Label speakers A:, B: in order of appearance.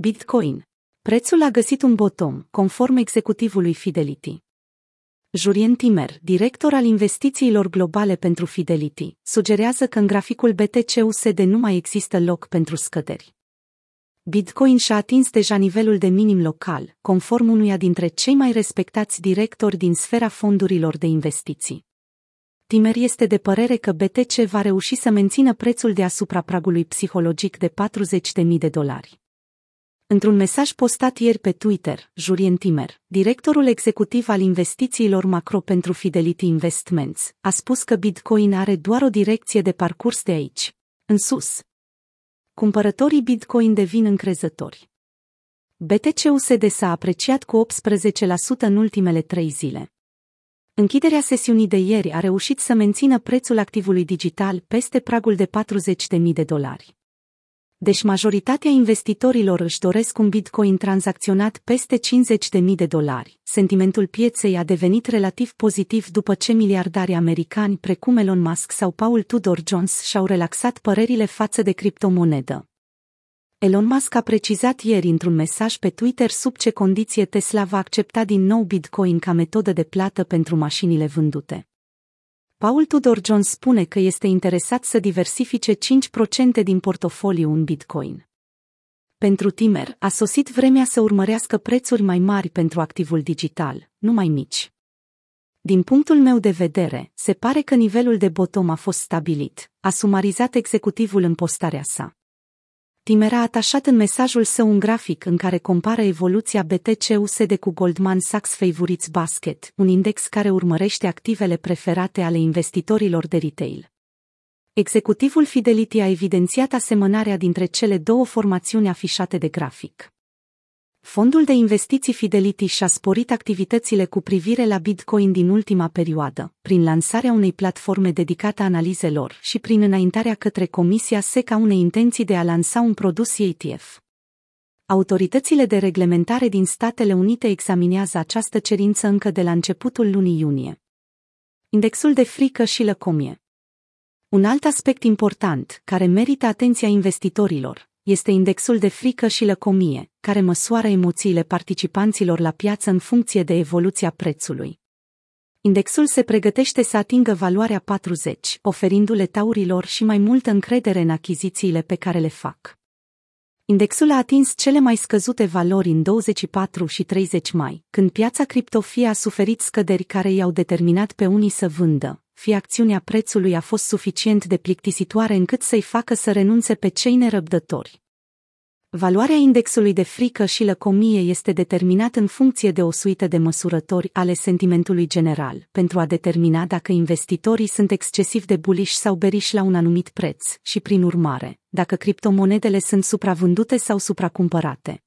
A: Bitcoin. Prețul a găsit un bottom, conform executivului Fidelity. Jurien Timer, director al investițiilor globale pentru Fidelity, sugerează că în graficul BTC-USD nu mai există loc pentru scăderi. Bitcoin și-a atins deja nivelul de minim local, conform unuia dintre cei mai respectați directori din sfera fondurilor de investiții. Timer este de părere că BTC va reuși să mențină prețul deasupra pragului psihologic de 40.000 de dolari. Într-un mesaj postat ieri pe Twitter, Jurien Timer, directorul executiv al investițiilor macro pentru Fidelity Investments, a spus că Bitcoin are doar o direcție de parcurs de aici, în sus. Cumpărătorii Bitcoin devin încrezători. BTC-USD s-a apreciat cu 18% în ultimele trei zile. Închiderea sesiunii de ieri a reușit să mențină prețul activului digital peste pragul de 40.000 de dolari. Deci majoritatea investitorilor își doresc un bitcoin tranzacționat peste 50.000 de dolari. Sentimentul pieței a devenit relativ pozitiv după ce miliardarii americani precum Elon Musk sau Paul Tudor Jones și-au relaxat părerile față de criptomonedă. Elon Musk a precizat ieri într-un mesaj pe Twitter sub ce condiție Tesla va accepta din nou Bitcoin ca metodă de plată pentru mașinile vândute. Paul Tudor Jones spune că este interesat să diversifice 5% din portofoliu în Bitcoin. Pentru Timer, a sosit vremea să urmărească prețuri mai mari pentru activul digital, nu mai mici. Din punctul meu de vedere, se pare că nivelul de bottom a fost stabilit, a sumarizat executivul în postarea sa. Timer a atașat în mesajul său un grafic în care compară evoluția BTC-USD cu Goldman Sachs Favorites Basket, un index care urmărește activele preferate ale investitorilor de retail. Executivul Fidelity a evidențiat asemănarea dintre cele două formațiuni afișate de grafic. Fondul de investiții Fidelity și-a sporit activitățile cu privire la Bitcoin din ultima perioadă, prin lansarea unei platforme dedicate analizelor și prin înaintarea către Comisia SEC a unei intenții de a lansa un produs ETF. Autoritățile de reglementare din Statele Unite examinează această cerință încă de la începutul lunii iunie. Indexul de frică și lăcomie. Un alt aspect important, care merită atenția investitorilor, este indexul de frică și lăcomie, care măsoară emoțiile participanților la piață în funcție de evoluția prețului. Indexul se pregătește să atingă valoarea 40, oferindu-le taurilor și mai multă încredere în achizițiile pe care le fac. Indexul a atins cele mai scăzute valori în 24 și 30 mai, când piața criptofie a suferit scăderi care i-au determinat pe unii să vândă, fie acțiunea prețului a fost suficient de plictisitoare încât să-i facă să renunțe pe cei nerăbdători. Valoarea indexului de frică și lăcomie este determinat în funcție de o suită de măsurători ale sentimentului general, pentru a determina dacă investitorii sunt excesiv de bullish sau bearish la un anumit preț și, prin urmare, dacă criptomonedele sunt supravândute sau supracumpărate.